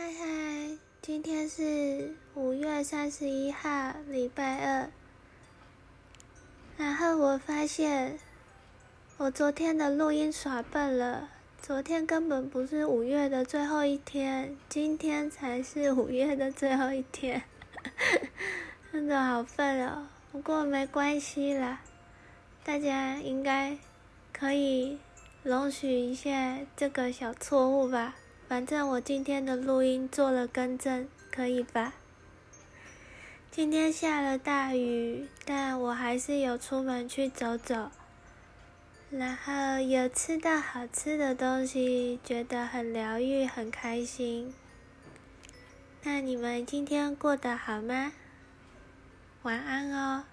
嗨嗨，今天是五月三十一号，礼拜二。然后我发现，我昨天的录音耍笨了。昨天根本不是五月的最后一天，今天才是五月的最后一天，真的好笨哦。不过没关系啦，大家应该可以容许一下这个小错误吧。反正我今天的录音做了更正，可以吧？今天下了大雨，但我还是有出门去走走，然后有吃到好吃的东西，觉得很疗愈，很开心。那你们今天过得好吗？晚安哦。